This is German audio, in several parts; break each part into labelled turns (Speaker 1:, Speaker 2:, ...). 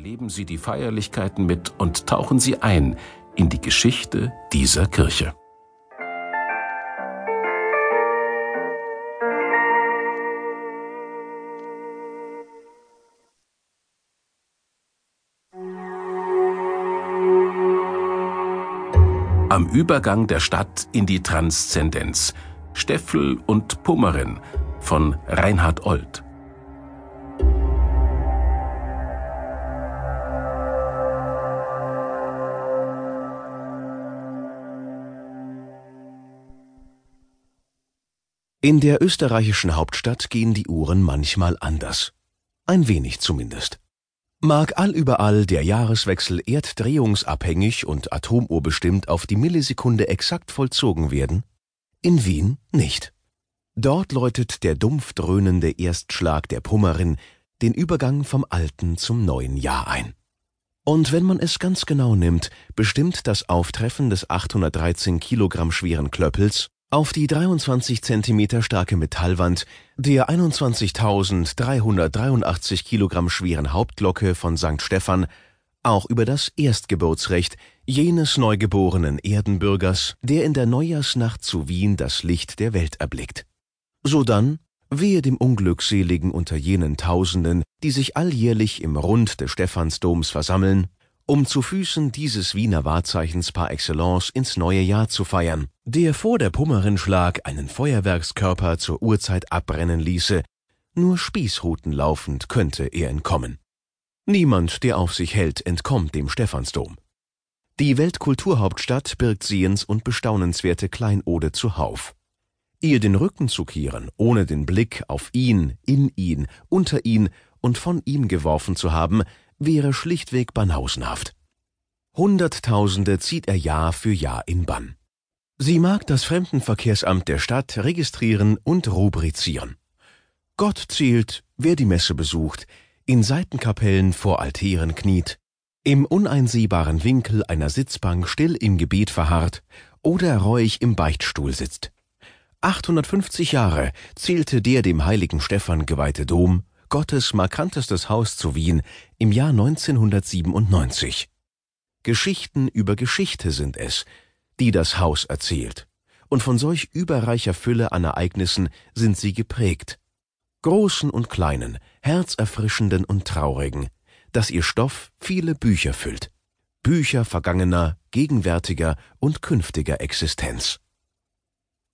Speaker 1: Erleben Sie die Feierlichkeiten mit und tauchen Sie ein in die Geschichte dieser Kirche. Am Übergang der Stadt in die Transzendenz Steffel und Pummerin von Reinhard Old
Speaker 2: In der österreichischen Hauptstadt gehen die Uhren manchmal anders. Ein wenig zumindest. Mag allüberall der Jahreswechsel erddrehungsabhängig und atomuhrbestimmt auf die Millisekunde exakt vollzogen werden, in Wien nicht. Dort läutet der dumpf dröhnende Erstschlag der Pummerin den Übergang vom alten zum neuen Jahr ein. Und wenn man es ganz genau nimmt, bestimmt das Auftreffen des 813 Kilogramm schweren Klöppels auf die 23 Zentimeter starke Metallwand der 21.383 Kilogramm schweren Hauptglocke von St. Stephan auch über das Erstgeburtsrecht jenes neugeborenen Erdenbürgers, der in der Neujahrsnacht zu Wien das Licht der Welt erblickt. Sodann wehe dem Unglückseligen unter jenen Tausenden, die sich alljährlich im Rund des Stephansdoms versammeln, um zu Füßen dieses Wiener Wahrzeichens par excellence ins neue Jahr zu feiern, der vor der Pummerinschlag einen Feuerwerkskörper zur Uhrzeit abbrennen ließe, nur Spießruten laufend könnte er entkommen. Niemand, der auf sich hält, entkommt dem Stephansdom. Die Weltkulturhauptstadt birgt sehens- und bestaunenswerte Kleinode zuhauf. Ihr den Rücken zu kehren, ohne den Blick auf ihn, in ihn, unter ihn und von ihm geworfen zu haben, wäre schlichtweg banausenhaft. Hunderttausende zieht er Jahr für Jahr in Bann. Sie mag das Fremdenverkehrsamt der Stadt registrieren und rubrizieren. Gott zählt, wer die Messe besucht, in Seitenkapellen vor Altären kniet, im uneinsehbaren Winkel einer Sitzbank still im Gebet verharrt oder reuig im Beichtstuhl sitzt. 850 Jahre zählte der dem heiligen Stephan geweihte Dom, Gottes markantestes Haus zu Wien im Jahr 1997. Geschichten über Geschichte sind es, die das Haus erzählt, und von solch überreicher Fülle an Ereignissen sind sie geprägt. Großen und kleinen, herzerfrischenden und traurigen, dass ihr Stoff viele Bücher füllt. Bücher vergangener, gegenwärtiger und künftiger Existenz.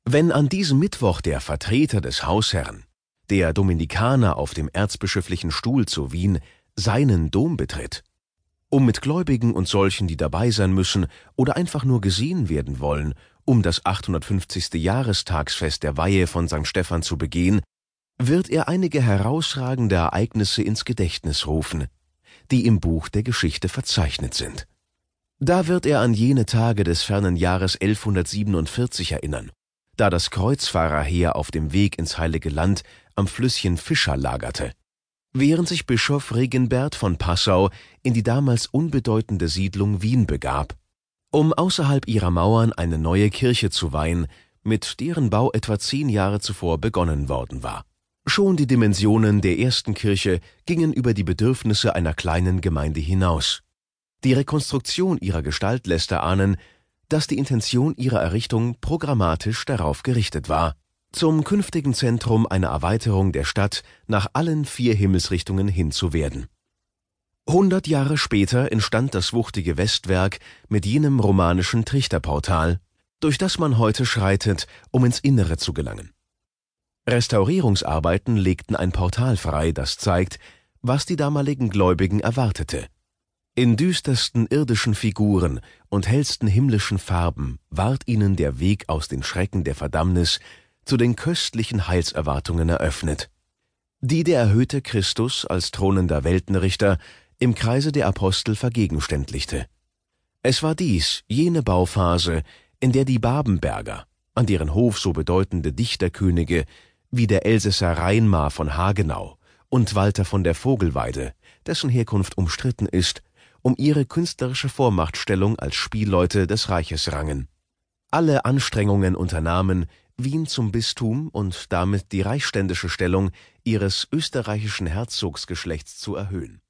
Speaker 2: Wenn an diesem Mittwoch der Vertreter des Hausherrn, der Dominikaner auf dem erzbischöflichen Stuhl zu Wien, seinen Dom betritt, um mit Gläubigen und solchen, die dabei sein müssen oder einfach nur gesehen werden wollen, um das 850. Jahrestagsfest der Weihe von St. Stephan zu begehen, wird er einige herausragende Ereignisse ins Gedächtnis rufen, die im Buch der Geschichte verzeichnet sind. Da wird er an jene Tage des fernen Jahres 1147 erinnern, da das Kreuzfahrerheer auf dem Weg ins Heilige Land am Flüsschen Fischer lagerte, während sich Bischof Regenbert von Passau in die damals unbedeutende Siedlung Wien begab, um außerhalb ihrer Mauern eine neue Kirche zu weihen, mit deren Bau etwa zehn Jahre zuvor begonnen worden war. Schon die Dimensionen der ersten Kirche gingen über die Bedürfnisse einer kleinen Gemeinde hinaus. Die Rekonstruktion ihrer Gestalt lässt erahnen, dass die Intention ihrer Errichtung programmatisch darauf gerichtet war, zum künftigen Zentrum einer Erweiterung der Stadt nach allen vier Himmelsrichtungen hin zu werden. Hundert Jahre später entstand das wuchtige Westwerk mit jenem romanischen Trichterportal, durch das man heute schreitet, um ins Innere zu gelangen. Restaurierungsarbeiten legten ein Portal frei, das zeigt, was die damaligen Gläubigen erwartete. In düstersten irdischen Figuren und hellsten himmlischen Farben ward ihnen der Weg aus den Schrecken der Verdammnis zu den köstlichen Heilserwartungen eröffnet, die der erhöhte Christus als thronender Weltenrichter im Kreise der Apostel vergegenständlichte. Es war dies jene Bauphase, in der die Babenberger, an deren Hof so bedeutende Dichterkönige wie der Elsässer Reinmar von Hagenau und Walter von der Vogelweide, dessen Herkunft umstritten ist, um ihre künstlerische Vormachtstellung als Spielleute des Reiches rangen. Alle Anstrengungen unternahmen, Wien zum Bistum und damit die reichsständische Stellung ihres österreichischen Herzogsgeschlechts zu erhöhen